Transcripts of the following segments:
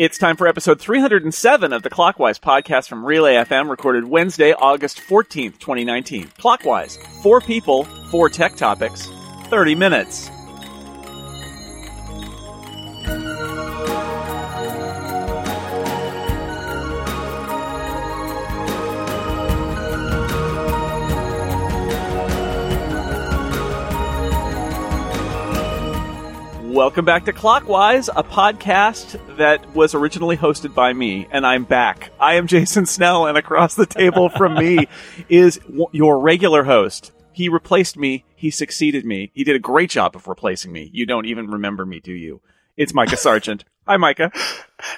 It's time for episode 307 of the Clockwise podcast from Relay FM, recorded Wednesday, August 14th, 2019. Clockwise, four people, four tech topics, 30 minutes. Welcome back to Clockwise, a podcast that was originally hosted by me, and I'm back. I am Jason Snell, and across the table from me is w- your regular host. He replaced me. He succeeded me. He did a great job of replacing me. You don't even remember me, do you? It's Micah Sargent. Hi, Micah.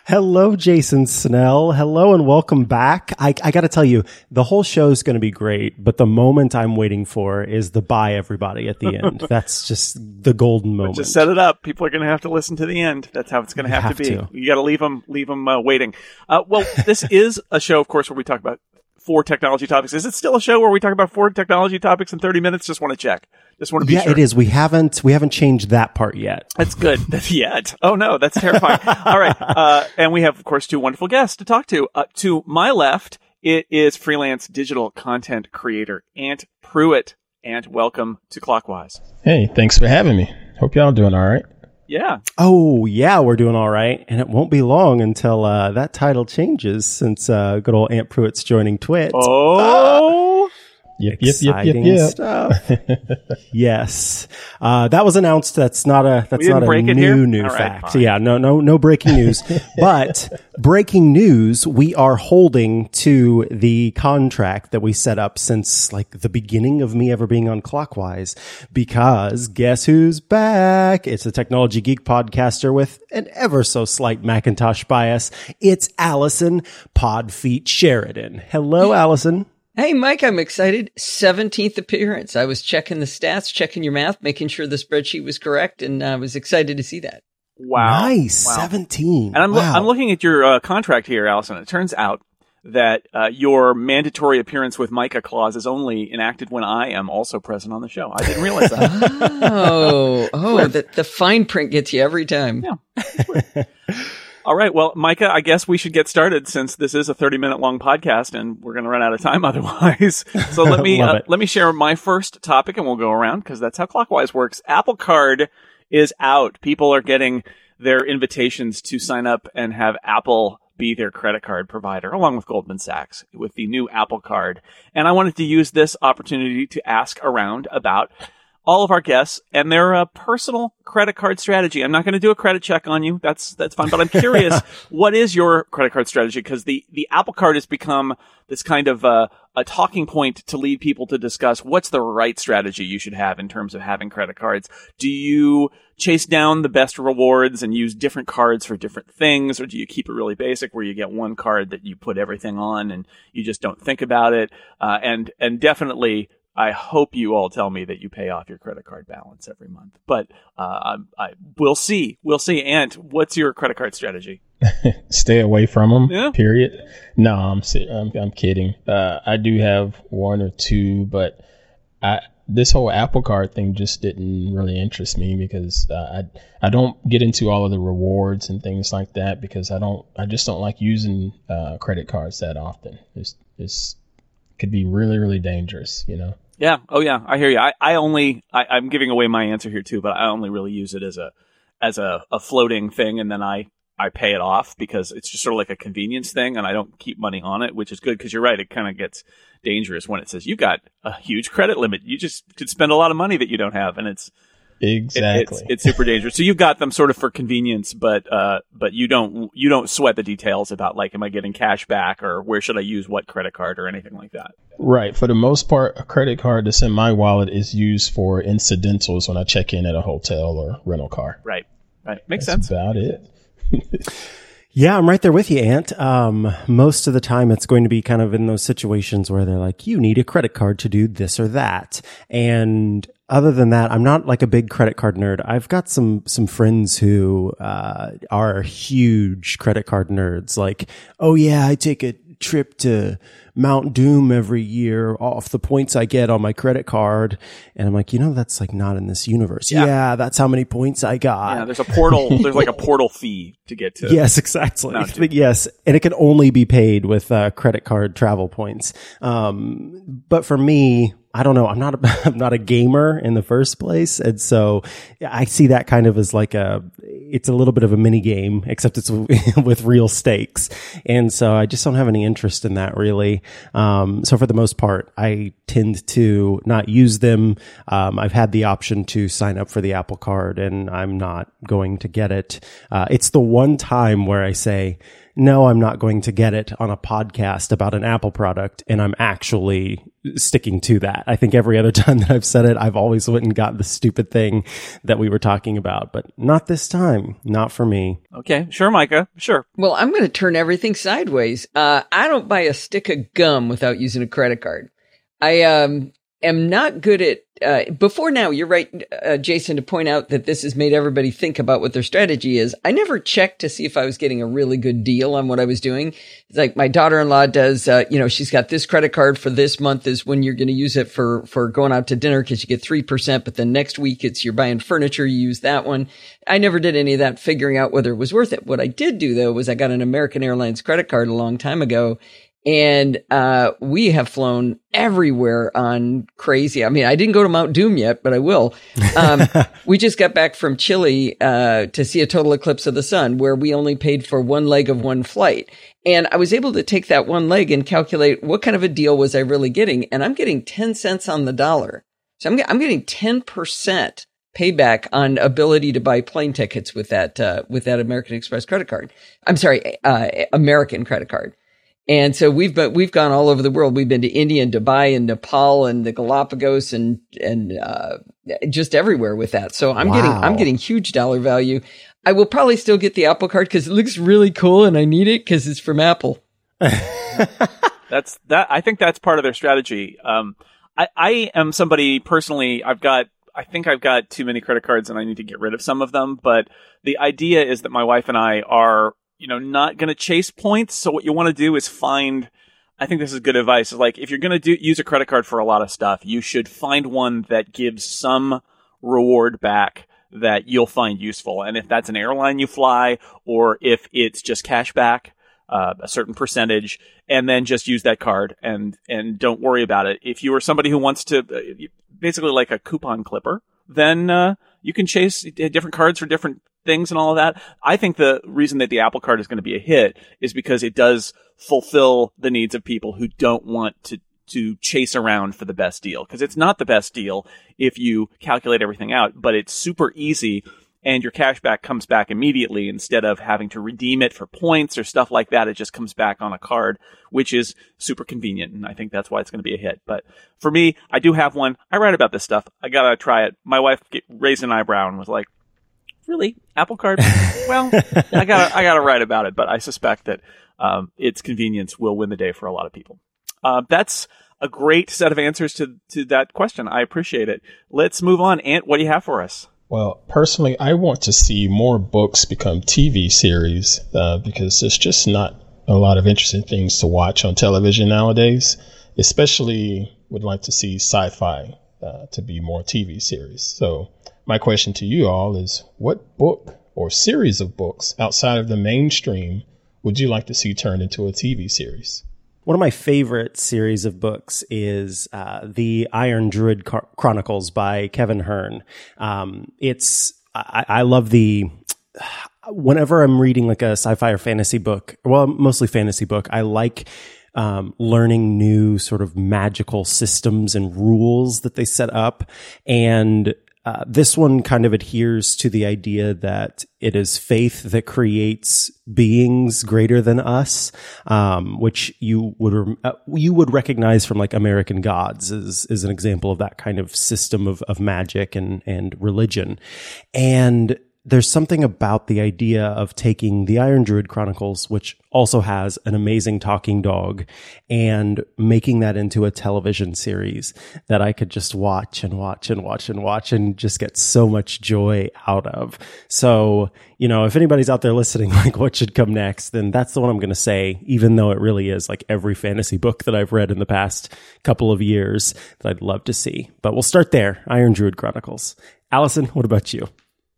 Hello, Jason Snell. Hello and welcome back. I, I got to tell you, the whole show's going to be great, but the moment I'm waiting for is the bye everybody at the end. That's just the golden moment. Just set it up. People are going to have to listen to the end. That's how it's going to have, have to be. to. You got to leave them, leave them uh, waiting. Uh, well, this is a show, of course, where we talk about four technology topics. Is it still a show where we talk about four technology topics in 30 minutes? Just want to check. Just want to be yeah, sure. it is. We haven't we haven't changed that part yet. That's good. That's yet. Oh no, that's terrifying. All right. Uh, and we have, of course, two wonderful guests to talk to. Uh, to my left, it is freelance digital content creator Ant Pruitt. Ant, welcome to Clockwise. Hey, thanks for having me. Hope y'all doing all right. Yeah. Oh yeah, we're doing all right, and it won't be long until uh, that title changes. Since uh, good old Ant Pruitt's joining Twit. Oh. Yep, yep, yep, yep, Exciting stuff. yes, uh, that was announced. That's not a that's didn't a new here? new All right, fact. fine. Yeah, no no no breaking news. but breaking news, we are holding to the contract that we set up since like the beginning of me ever being on Clockwise. Because guess who's back? It's a technology geek podcaster with an ever so slight Macintosh bias. It's Allison Podfeet Sheridan. Hello, Allison. Hey, Mike, I'm excited. 17th appearance. I was checking the stats, checking your math, making sure the spreadsheet was correct, and I was excited to see that. Wow. Nice. Wow. 17. And I'm, lo- I'm looking at your uh, contract here, Allison. It turns out that uh, your mandatory appearance with Micah clause is only enacted when I am also present on the show. I didn't realize that. Oh, oh, the, the fine print gets you every time. Yeah. All right. Well, Micah, I guess we should get started since this is a 30 minute long podcast and we're going to run out of time otherwise. So let me, uh, let me share my first topic and we'll go around because that's how Clockwise works. Apple Card is out. People are getting their invitations to sign up and have Apple be their credit card provider along with Goldman Sachs with the new Apple Card. And I wanted to use this opportunity to ask around about all of our guests and their uh, personal credit card strategy. I'm not going to do a credit check on you. That's that's fine. But I'm curious, what is your credit card strategy? Because the the Apple Card has become this kind of uh, a talking point to lead people to discuss what's the right strategy you should have in terms of having credit cards. Do you chase down the best rewards and use different cards for different things, or do you keep it really basic where you get one card that you put everything on and you just don't think about it? Uh, and and definitely I hope you all tell me that you pay off your credit card balance every month. But uh, I, I, we'll see. We'll see. Ant, what's your credit card strategy? Stay away from them. Yeah. Period. No, I'm, I'm I'm kidding. Uh, I do have one or two, but I this whole Apple Card thing just didn't really interest me because uh, I I don't get into all of the rewards and things like that because I don't I just don't like using uh, credit cards that often. It's it's could be really really dangerous, you know. Yeah. Oh, yeah. I hear you. I, I only I, I'm giving away my answer here too, but I only really use it as a as a, a floating thing, and then I I pay it off because it's just sort of like a convenience thing, and I don't keep money on it, which is good because you're right. It kind of gets dangerous when it says you got a huge credit limit. You just could spend a lot of money that you don't have, and it's it- Exactly. it's, it's super dangerous. So you've got them sort of for convenience, but uh, but you don't you don't sweat the details about like, am I getting cash back or where should I use what credit card or anything like that. Right. For the most part, a credit card that's in my wallet is used for incidentals when I check in at a hotel or rental car. Right. Right. Makes That's sense. about it. Yeah, I'm right there with you, Ant. Um, most of the time it's going to be kind of in those situations where they're like, you need a credit card to do this or that. And other than that, I'm not like a big credit card nerd. I've got some, some friends who, uh, are huge credit card nerds. Like, oh yeah, I take a trip to Mount Doom every year off the points I get on my credit card. And I'm like, you know, that's like not in this universe. Yeah, Yeah. that's how many points I got. Yeah, there's a portal. there's like a portal fee to get to. Yes, exactly. Yes, and it can only be paid with uh, credit card travel points. Um, but for me, I don't know. I'm not. A, I'm not a gamer in the first place, and so I see that kind of as like a. It's a little bit of a mini game, except it's with real stakes, and so I just don't have any interest in that really. Um, so for the most part, I tend to not use them. Um, I've had the option to sign up for the Apple Card, and I'm not going to get it. Uh, it's the one time where I say no, I'm not going to get it on a podcast about an Apple product. And I'm actually sticking to that. I think every other time that I've said it, I've always went and got the stupid thing that we were talking about, but not this time. Not for me. Okay, sure, Micah. Sure. Well, I'm going to turn everything sideways. Uh, I don't buy a stick of gum without using a credit card. I um, am not good at. Uh, before now, you're right, uh, Jason, to point out that this has made everybody think about what their strategy is. I never checked to see if I was getting a really good deal on what I was doing. It's like my daughter-in-law does. Uh, you know, she's got this credit card for this month is when you're going to use it for for going out to dinner because you get three percent. But then next week it's you're buying furniture, you use that one. I never did any of that figuring out whether it was worth it. What I did do though was I got an American Airlines credit card a long time ago and uh, we have flown everywhere on crazy. I mean, I didn't go to Mount Doom yet, but I will. Um, we just got back from Chile uh, to see a total eclipse of the sun, where we only paid for one leg of one flight. And I was able to take that one leg and calculate what kind of a deal was I really getting. And I'm getting 10 cents on the dollar. So I'm, I'm getting 10% payback on ability to buy plane tickets with that, uh, with that American Express credit card. I'm sorry, uh, American credit card. And so we've been, we've gone all over the world. We've been to India and Dubai and Nepal and the Galapagos and, and, uh, just everywhere with that. So I'm getting, I'm getting huge dollar value. I will probably still get the Apple card because it looks really cool and I need it because it's from Apple. That's that. I think that's part of their strategy. Um, I, I am somebody personally. I've got. I think I've got too many credit cards, and I need to get rid of some of them. But the idea is that my wife and I are, you know, not going to chase points. So what you want to do is find. I think this is good advice. Is like if you're going to do use a credit card for a lot of stuff, you should find one that gives some reward back that you'll find useful. And if that's an airline you fly, or if it's just cash back, uh, a certain percentage, and then just use that card and and don't worry about it. If you are somebody who wants to, uh, basically like a coupon clipper, then uh, you can chase different cards for different things and all of that. I think the reason that the Apple Card is going to be a hit is because it does fulfill the needs of people who don't want to to chase around for the best deal because it's not the best deal if you calculate everything out, but it's super easy and your cashback comes back immediately instead of having to redeem it for points or stuff like that. It just comes back on a card, which is super convenient. And I think that's why it's going to be a hit. But for me, I do have one. I write about this stuff. I got to try it. My wife raised an eyebrow and was like, really? Apple card? well, I got I got to write about it, but I suspect that um, its convenience will win the day for a lot of people. Uh, that's a great set of answers to to that question. I appreciate it. Let's move on. Ant, what do you have for us? Well, personally, I want to see more books become TV series uh, because there's just not a lot of interesting things to watch on television nowadays. Especially, would like to see sci-fi uh, to be more TV series. So, my question to you all is: What book or series of books outside of the mainstream would you like to see turned into a TV series? One of my favorite series of books is uh, the Iron Druid Chro- Chronicles by Kevin Hearne. Um, it's I, I love the whenever I'm reading like a sci-fi or fantasy book, well, mostly fantasy book, I like um, learning new sort of magical systems and rules that they set up. And uh, this one kind of adheres to the idea that it is faith that creates beings greater than us, um, which you would uh, you would recognize from like American Gods is is an example of that kind of system of of magic and and religion, and there's something about the idea of taking the Iron Druid Chronicles, which also has an amazing talking dog, and making that into a television series that I could just watch and watch and watch and watch and just get so much joy out of. So, you know, if anybody's out there listening, like what should come next, then that's the one I'm going to say, even though it really is like every fantasy book that I've read in the past couple of years that I'd love to see. But we'll start there. Iron Druid Chronicles. Allison, what about you?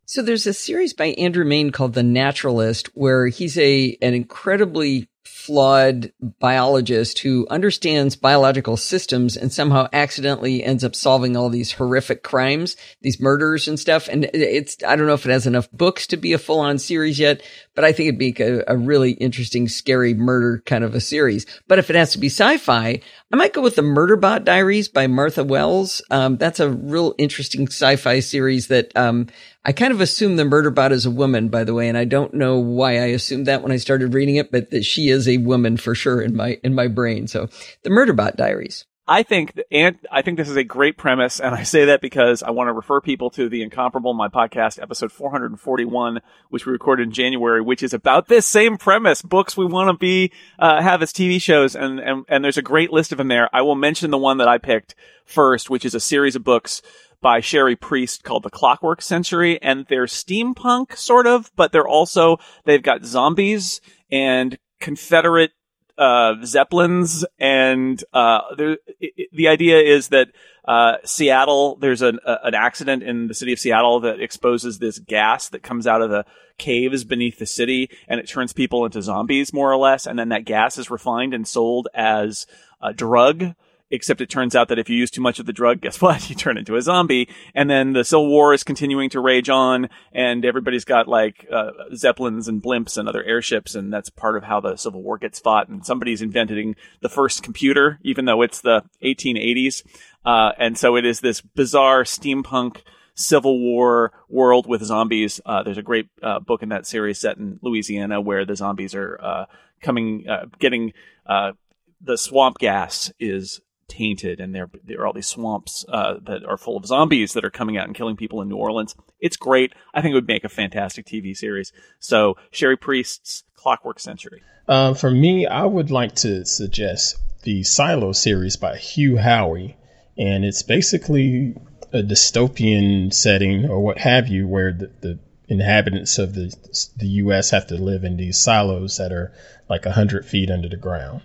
So there's a series by Andrew Mayne called The Naturalist where he's a an incredibly flawed biologist who understands biological systems and somehow accidentally ends up solving all these horrific crimes, these murders and stuff. And it's, I don't know if it has enough books to be a full on series yet, but I think it'd be a, a, really interesting, scary murder kind of a series. But if it has to be sci-fi, I might go with the Murderbot Diaries by Martha Wells. Um, that's a real interesting sci-fi series that, um, I kind of assume the Murderbot is a woman, by the way, and I don't know why I assumed that when I started reading it, but that she is a woman for sure in my, in my brain. So the Murderbot Diaries. I think, and I think this is a great premise, and I say that because I want to refer people to the Incomparable, my podcast, episode 441, which we recorded in January, which is about this same premise, books we want to be, uh, have as TV shows, and, and, and there's a great list of them there. I will mention the one that I picked first, which is a series of books by Cherie Priest called The Clockwork Century, and they're steampunk, sort of, but they're also, they've got zombies and Confederate uh, zeppelins, and uh, there, it, the idea is that uh, Seattle, there's an, a, an accident in the city of Seattle that exposes this gas that comes out of the caves beneath the city, and it turns people into zombies, more or less. And then that gas is refined and sold as a drug except it turns out that if you use too much of the drug, guess what? You turn into a zombie. And then the Civil War is continuing to rage on, and everybody's got like uh, zeppelins and blimps and other airships, and that's part of how the Civil War gets fought. And somebody's inventing the first computer, even though it's the 1880s. Uh, and so it is this bizarre steampunk Civil War world with zombies. Uh, there's a great uh, book in that series set in Louisiana where the zombies are uh, coming, uh, getting uh, the swamp gas is tainted and there there are all these swamps uh, that are full of zombies that are coming out and killing people in New Orleans. It's great. I think it would make a fantastic TV series. So Cherie Priest's Clockwork Century. Uh, for me, I would like to suggest the Silo series by Hugh Howey, and it's basically a dystopian setting or what have you, where the, the inhabitants of the the U.S. have to live in these silos that are like hundred feet under the ground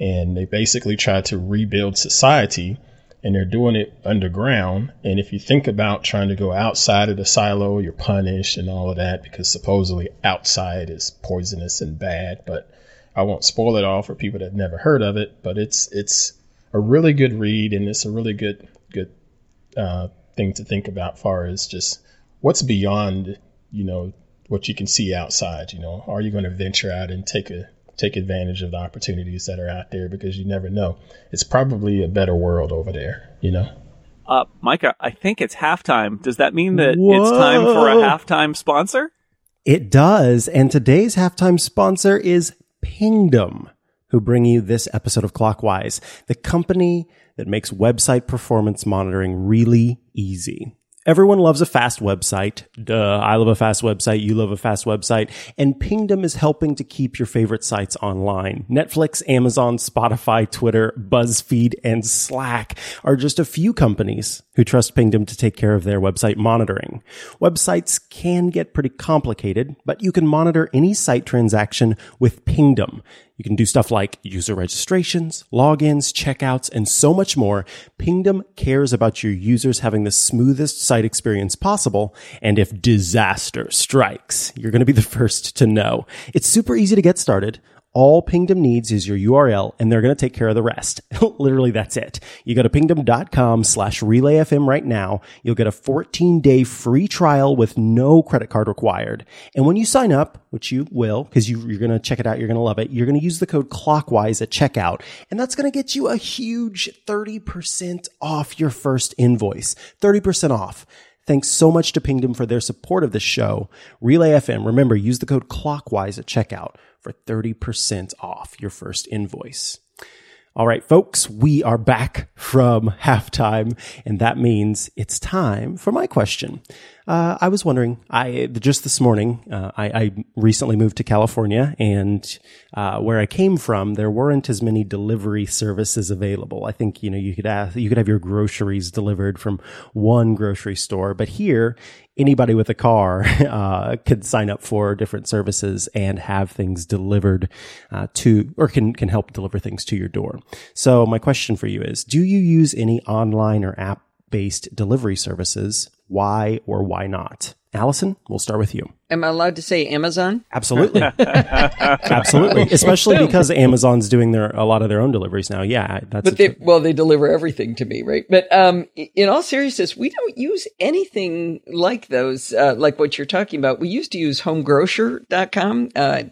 and they basically try to rebuild society and they're doing it underground. And if you think about trying to go outside of the silo, you're punished and all of that because supposedly outside is poisonous and bad. But I won't spoil it all for people that never heard of it. But it's it's a really good read and it's a really good good uh, thing to think about. Far as just what's beyond you know what you can see outside. You know, are you going to venture out and take a take advantage of the opportunities that are out there because you never know. It's probably a better world over there, you know? Uh, Micah, I think it's halftime. Does that mean that Whoa. it's time for a halftime sponsor? It does. And today's halftime sponsor is Pingdom, who bring you this episode of Clockwise, the company that makes website performance monitoring really easy. Everyone loves a fast website. Duh. I love a fast website. You love a fast website. And Pingdom is helping to keep your favorite sites online. Netflix, Amazon, Spotify, Twitter, BuzzFeed, and Slack are just a few companies who trust Pingdom to take care of their website monitoring. Websites can get pretty complicated, but you can monitor any site transaction with Pingdom. You can do stuff like user registrations, logins, checkouts, and so much more. Pingdom cares about your users having the smoothest site experience possible. And if disaster strikes, you're going to be the first to know. It's super easy to get started. All Pingdom needs is your URL and they're going to take care of the rest. Literally, that's it. You go to pingdom.com slash relayfm right now. You'll get a 14 day free trial with no credit card required. And when you sign up, which you will, because you, are going to check it out, you're going to love it. You're going to use the code clockwise at checkout. And that's going to get you a huge 30% off your first invoice. 30% off. Thanks so much to Pingdom for their support of this show. Relay FM, remember, use the code clockwise at checkout for 30% off your first invoice. All right, folks, we are back from halftime, and that means it's time for my question. Uh, I was wondering, I just this morning, uh, I, I, recently moved to California, and uh, where I came from, there weren't as many delivery services available. I think you know you could ask, you could have your groceries delivered from one grocery store, but here anybody with a car uh, could sign up for different services and have things delivered uh, to, or can can help deliver things to your door. So my question for you is: Do you use any online or app based delivery services? Why or why not? Allison, we'll start with you. Am I allowed to say Amazon? Absolutely. Absolutely. Especially because Amazon's doing their a lot of their own deliveries now. Yeah, that's But they well, they deliver everything to me, right? But um in all seriousness, we don't use anything like those uh, like what you're talking about. We used to use homegrocer.com. Uh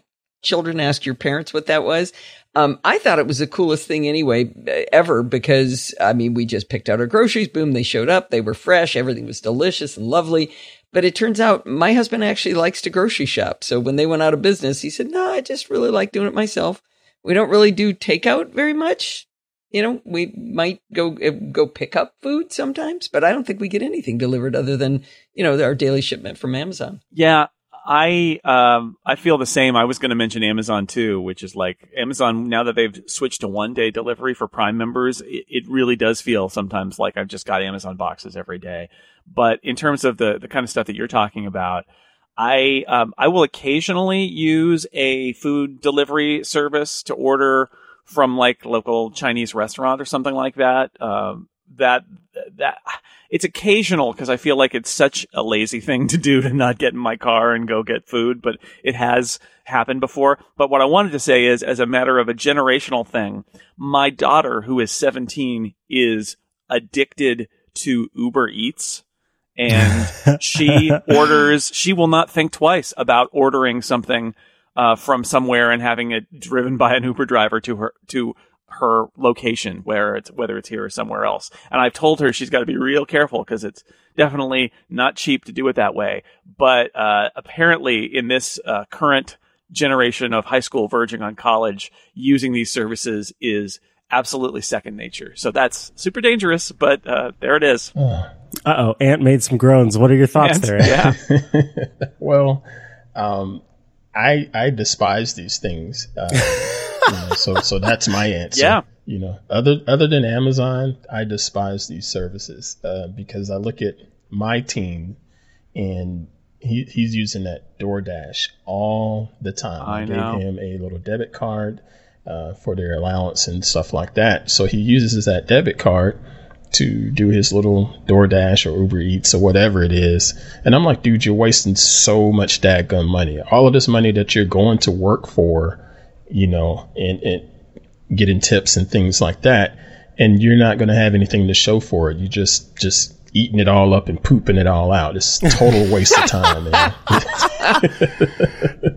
children ask your parents what that was. Um, I thought it was the coolest thing anyway, ever, because I mean, we just picked out our groceries. Boom, they showed up. They were fresh. Everything was delicious and lovely. But it turns out my husband actually likes to grocery shop. So when they went out of business, he said, no, I just really like doing it myself. We don't really do takeout very much. You know, we might go, eh, go pick up food sometimes, but I don't think we get anything delivered other than, you know, our daily shipment from Amazon. Yeah. I um I feel the same. I was going to mention Amazon too, which is like Amazon now that they've switched to one day delivery for Prime members. It, it, really does feel sometimes like I've just got Amazon boxes every day. But in terms of the the kind of stuff that you're talking about, I um I will occasionally use a food delivery service to order from like local Chinese restaurant or something like that. Um, that that it's occasional because I feel like it's such a lazy thing to do to not get in my car and go get food, but it has happened before. But what I wanted to say is, as a matter of a generational thing, my daughter, who is 17, is addicted to Uber Eats. And she orders, she will not think twice about ordering something uh, from somewhere and having it driven by an Uber driver to her to her location where it's whether it's here or somewhere else. And I've told her she's got to be real careful because it's definitely not cheap to do it that way. But uh, apparently, in this uh, current generation of high school verging on college, using these services is absolutely second nature. So that's super dangerous, but uh, there it is. Uh oh, Ant made some groans. What are your thoughts Ant, there? Yeah. well, um, I I despise these things. Uh, you know, so so that's my answer. Yeah. You know, other other than Amazon, I despise these services uh, because I look at my team and he, he's using that DoorDash all the time. I, I gave him a little debit card uh, for their allowance and stuff like that. So he uses that debit card to do his little DoorDash or Uber Eats or whatever it is. And I'm like, dude, you're wasting so much dadgum money. All of this money that you're going to work for you know, and, and getting tips and things like that. And you're not going to have anything to show for it. You just, just eating it all up and pooping it all out. It's total waste of time, man.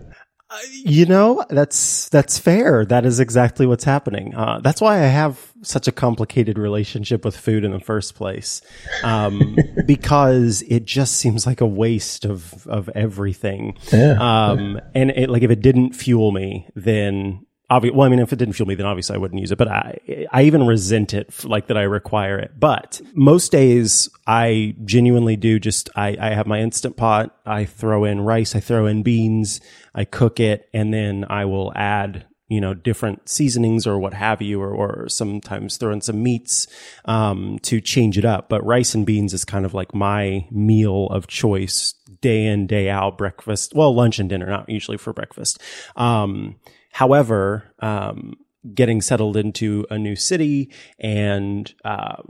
you know, that's, that's fair. That is exactly what's happening. Uh, that's why I have such a complicated relationship with food in the first place. Um, because it just seems like a waste of, of everything. Yeah, um, and it, like if it didn't fuel me, then obviously, well, I mean, if it didn't fuel me, then obviously I wouldn't use it, but I, I even resent it like that I require it. But most days I genuinely do just, I, I have my instant pot. I throw in rice. I throw in beans. I cook it and then I will add you know, different seasonings or what have you, or, or sometimes throw in some meats, um, to change it up. But rice and beans is kind of like my meal of choice day in, day out, breakfast, well, lunch and dinner, not usually for breakfast. Um, however, um, getting settled into a new city and, uh,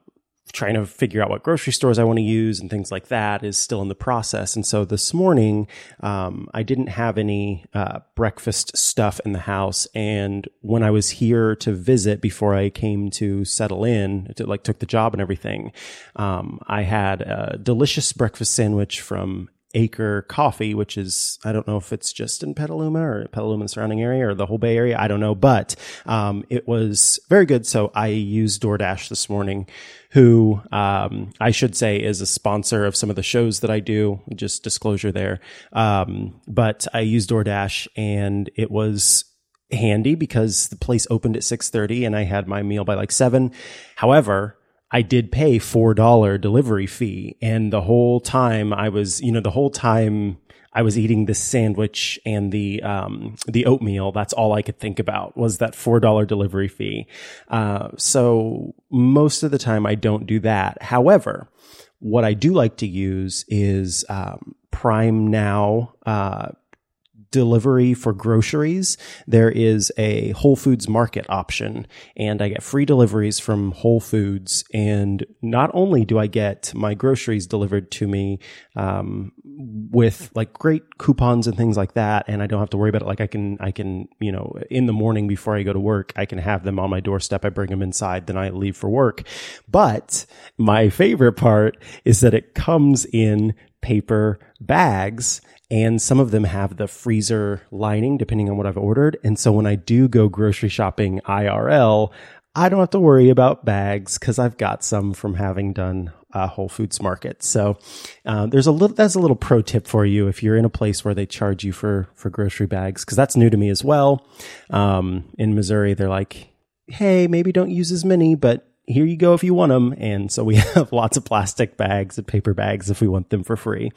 trying to figure out what grocery stores I want to use and things like that is still in the process. And so this morning, um, I didn't have any uh, breakfast stuff in the house. And when I was here to visit before I came to settle in, to, like took the job and everything, um, I had a delicious breakfast sandwich from Acre Coffee, which is I don't know if it's just in Petaluma or Petaluma and surrounding area or the whole Bay Area. I don't know, but um, it was very good. So I used DoorDash this morning, who um, I should say is a sponsor of some of the shows that I do. Just disclosure there. Um, but I used DoorDash, and it was handy because the place opened at 6:30 and I had my meal by like 7. However, I did pay $4 delivery fee and the whole time I was, you know, the whole time I was eating this sandwich and the um, the oatmeal. That's all I could think about was that four dollar delivery fee. Uh, so most of the time I don't do that. However, what I do like to use is um, Prime Now. Uh, delivery for groceries, there is a Whole Foods Market option, and I get free deliveries from Whole Foods. And not only do I get my groceries delivered to me um, with like great coupons and things like that, and I don't have to worry about it. Like I can, I can, you know, in the morning before I go to work, I can have them on my doorstep. I bring them inside, then I leave for work. But my favorite part is that it comes in paper bags and some of them have the freezer lining depending on what I've ordered. And so when I do go grocery shopping IRL, I don't have to worry about bags because I've got some from having done uh, Whole Foods Market. So uh, there's a little that's a little pro tip for you if you're in a place where they charge you for for grocery bags because that's new to me as well. Um, in Missouri, they're like, hey, maybe don't use as many, but here you go if you want them. And so we have lots of plastic bags and paper bags if we want them for free.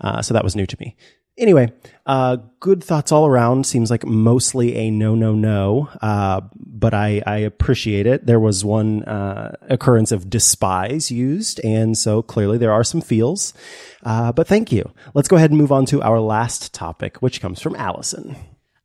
Uh, so that was new to me. Anyway, uh, good thoughts all around. Seems like mostly a no, no, no. Uh, but I, I appreciate it. There was one uh, occurrence of despise used, and so clearly there are some feels. Uh, but thank you. Let's go ahead and move on to our last topic, which comes from Allison.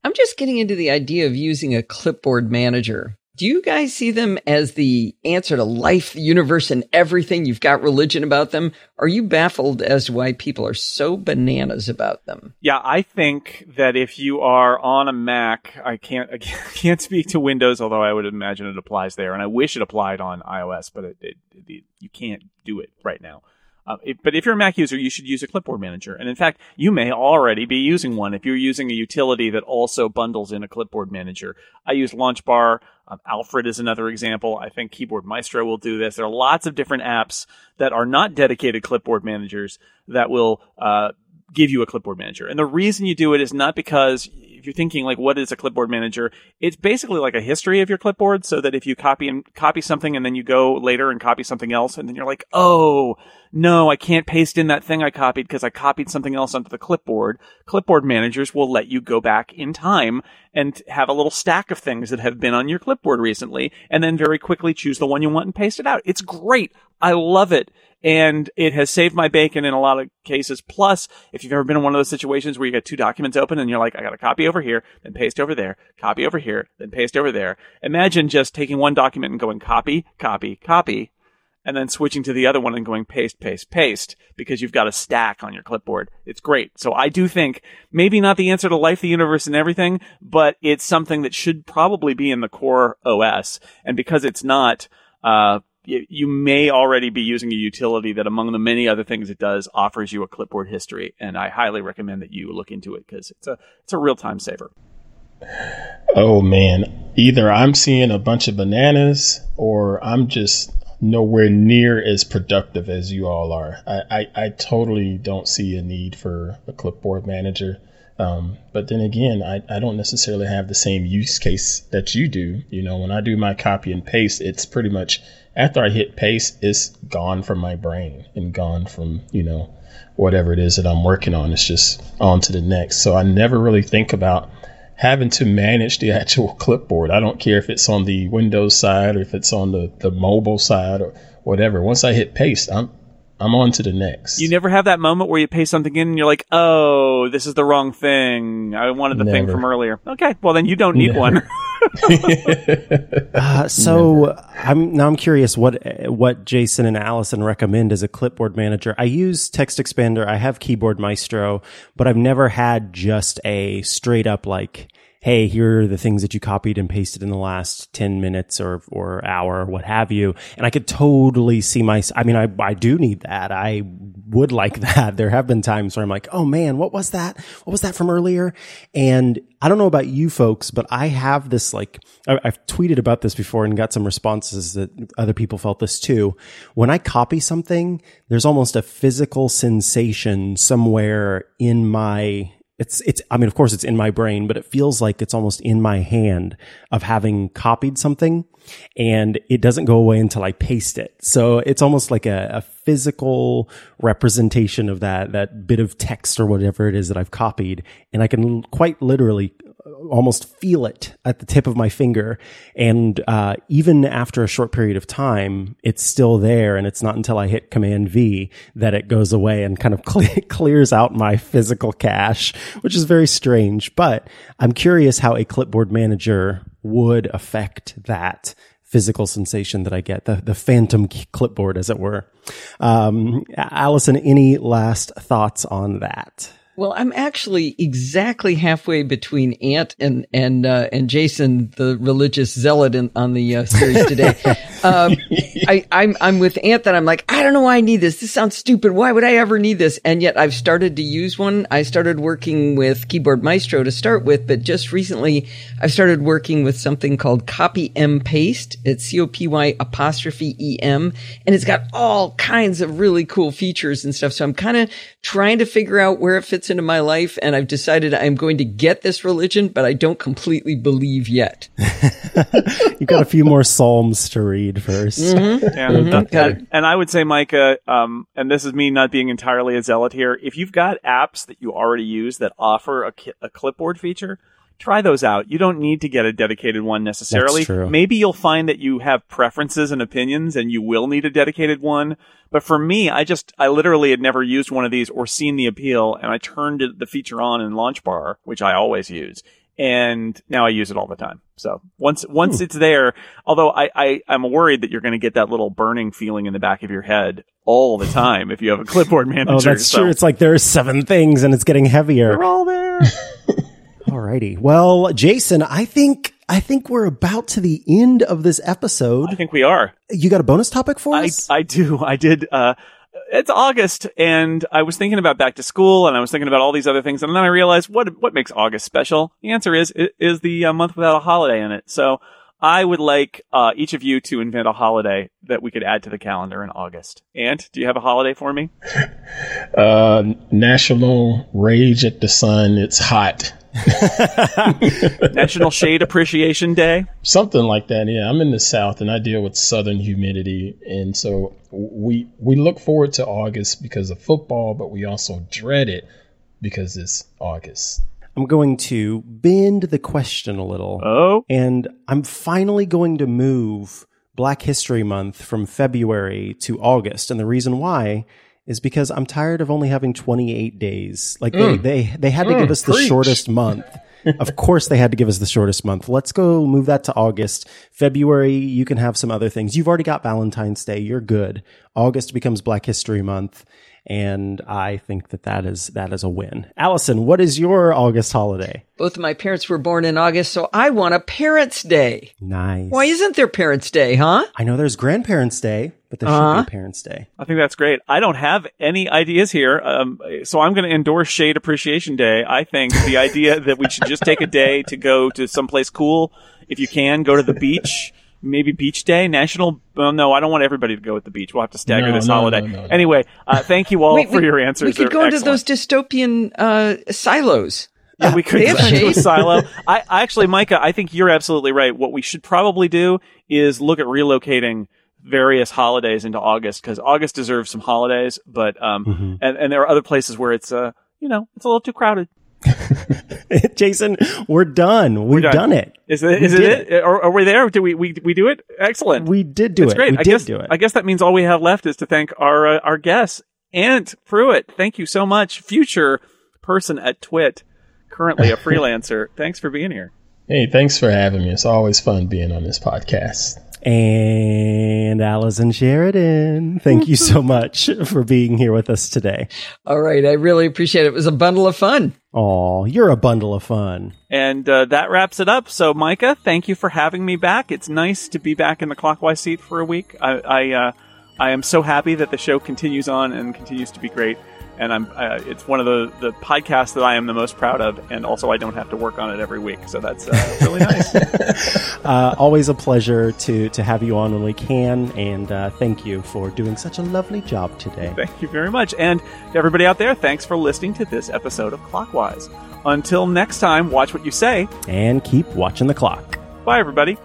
I'm just getting into the idea of using a clipboard manager. Do you guys see them as the answer to life, the universe, and everything? You've got religion about them. Are you baffled as to why people are so bananas about them? Yeah, I think that if you are on a Mac, I can't I can't speak to Windows, although I would imagine it applies there, and I wish it applied on iOS, but it, it, it, you can't do it right now. Uh, if, but if you're a Mac user, you should use a clipboard manager. And in fact, you may already be using one if you're using a utility that also bundles in a clipboard manager. I use LaunchBar. Um, Alfred is another example. I think Keyboard Maestro will do this. There are lots of different apps that are not dedicated clipboard managers that will uh, give you a clipboard manager. And the reason you do it is not because if you're thinking like what is a clipboard manager, it's basically like a history of your clipboard so that if you copy and copy something and then you go later and copy something else and then you're like, "Oh, no, I can't paste in that thing I copied because I copied something else onto the clipboard." Clipboard managers will let you go back in time and have a little stack of things that have been on your clipboard recently and then very quickly choose the one you want and paste it out. It's great. I love it and it has saved my bacon in a lot of cases. Plus, if you've ever been in one of those situations where you got two documents open and you're like, I got to copy over here, then paste over there, copy over here, then paste over there. Imagine just taking one document and going copy, copy, copy, and then switching to the other one and going paste, paste, paste because you've got a stack on your clipboard. It's great. So I do think maybe not the answer to life, the universe, and everything, but it's something that should probably be in the core OS. And because it's not, uh, you may already be using a utility that among the many other things it does offers you a clipboard history and i highly recommend that you look into it because it's a it's a real time saver oh man either i'm seeing a bunch of bananas or i'm just nowhere near as productive as you all are i i, I totally don't see a need for a clipboard manager um, but then again, I, I don't necessarily have the same use case that you do. You know, when I do my copy and paste, it's pretty much after I hit paste, it's gone from my brain and gone from, you know, whatever it is that I'm working on. It's just on to the next. So I never really think about having to manage the actual clipboard. I don't care if it's on the Windows side or if it's on the, the mobile side or whatever. Once I hit paste, I'm I'm on to the next. You never have that moment where you pay something in and you're like, oh, this is the wrong thing. I wanted the never. thing from earlier. Okay, well then you don't need never. one. uh, so never. I'm now I'm curious what what Jason and Allison recommend as a clipboard manager. I use TextExpander. I have Keyboard Maestro, but I've never had just a straight up like hey, here are the things that you copied and pasted in the last 10 minutes or, or hour or what have you. And I could totally see my, I mean, I, I do need that. I would like that. There have been times where I'm like, oh man, what was that? What was that from earlier? And I don't know about you folks, but I have this like, I, I've tweeted about this before and got some responses that other people felt this too. When I copy something, there's almost a physical sensation somewhere in my it's it's I mean of course it's in my brain, but it feels like it's almost in my hand of having copied something and it doesn't go away until I paste it. So it's almost like a, a physical representation of that that bit of text or whatever it is that I've copied and I can quite literally almost feel it at the tip of my finger. And uh, even after a short period of time, it's still there. And it's not until I hit Command V that it goes away and kind of clears out my physical cache, which is very strange. But I'm curious how a clipboard manager would affect that physical sensation that I get, the, the phantom clipboard, as it were. Um, Allison, any last thoughts on that? Well, I'm actually exactly halfway between Ant and and uh, and Jason, the religious zealot in, on the uh, series today. um, I, I'm I'm with Ant that I'm like I don't know why I need this. This sounds stupid. Why would I ever need this? And yet I've started to use one. I started working with Keyboard Maestro to start with, but just recently I've started working with something called Copy'em Paste. It's C O P Y apostrophe E M, and it's got all kinds of really cool features and stuff. So I'm kind of trying to figure out where it fits into my life and I've decided I'm going to get this religion, but I don't completely believe yet. You've got a few more Psalms to read 1st mm-hmm. Yeah. Mm-hmm. And I would say, Micah, um, and this is me not being entirely a zealot here. If you've got apps that you already use that offer a, ki- a clipboard feature, try those out. You don't need to get a dedicated one necessarily. Maybe you'll find that you have preferences and opinions and you will need a dedicated one. But for me, I just, I literally had never used one of these or seen the appeal and I turned the feature on in LaunchBar, which I always use. And now I use it all the time. So once, once hmm. it's there, although I, I, I'm worried that you're going to get that little burning feeling in the back of your head all the time if you have a clipboard manager. oh, that's so. true. It's like there are seven things and it's getting heavier. They're all there. Alrighty. Well, Jason, I think I think we're about to the end of this episode. I think we are. You got a bonus topic for us? I, I do. I did. Uh, it's August, and I was thinking about back to school, and I was thinking about all these other things, and then I realized what what makes August special. The answer is is the uh, month without a holiday in it. So I would like uh, each of you to invent a holiday that we could add to the calendar in August. And do you have a holiday for me? Uh, National Rage at the Sun. It's hot. National Shade Appreciation Day. Something like that. Yeah, I'm in the South and I deal with Southern humidity, and so we we look forward to August because of football, but we also dread it because it's August. I'm going to bend the question a little. Oh. And I'm finally going to move Black History Month from February to August. And the reason why is because I'm tired of only having 28 days. Like mm. they, they, they had to mm, give us the shortest month. of course they had to give us the shortest month. Let's go move that to August. February, you can have some other things. You've already got Valentine's Day. You're good. August becomes Black History Month and I think that that is that is a win. Allison, what is your August holiday? Both of my parents were born in August, so I want a Parents' Day. Nice. Why isn't there Parents' Day, huh? I know there's Grandparents' Day, but there uh-huh. should be uh-huh. Parents' Day. I think that's great. I don't have any ideas here, um, so I'm going to endorse Shade Appreciation Day. I think the idea that we should just take a day to go to someplace cool, if you can, go to the beach maybe beach day national well no i don't want everybody to go at the beach we'll have to stagger no, this no, holiday no, anyway uh, thank you all Wait, for we, your answers we could They're go excellent. into those dystopian uh, silos yeah, we could go into a silo. I, I actually, Micah, I think you're absolutely right. What we should probably do is look at relocating various holidays into August because August deserves some holidays, but um, mm-hmm. and and there are other places where it's uh, you know, it's a little too crowded. Jason, we're done. We've we're done. done. it. Is it? Is it, it? it? Are, are, we there? Do we, we we do it? Excellent. We did do That's it. Great. We I did guess, do it. I guess that means all we have left is to thank our uh, our guests. Ant Pruitt, thank you so much. Future person at Twit, currently a freelancer. thanks for being here. Hey, thanks for having me. It's always fun being on this podcast and Allison Sheridan. Thank you so much for being here with us today. All right. I really appreciate it. It was a bundle of fun. Oh, you're a bundle of fun. And uh, that wraps it up. So, Micah, thank you for having me back. It's nice to be back in the clockwise seat for a week. I, I, uh, I am so happy that the show continues on and continues to be great. And I'm uh, it's one of the the podcasts that I am the most proud of, and also I don't have to work on it every week, so that's uh, really nice. Uh, always a pleasure to to have you on when we can, and uh, thank you for doing such a lovely job today. Thank you very much, and to everybody out there, thanks for listening to this episode of Clockwise. Until next time, watch what you say. And keep watching the clock. Bye, everybody.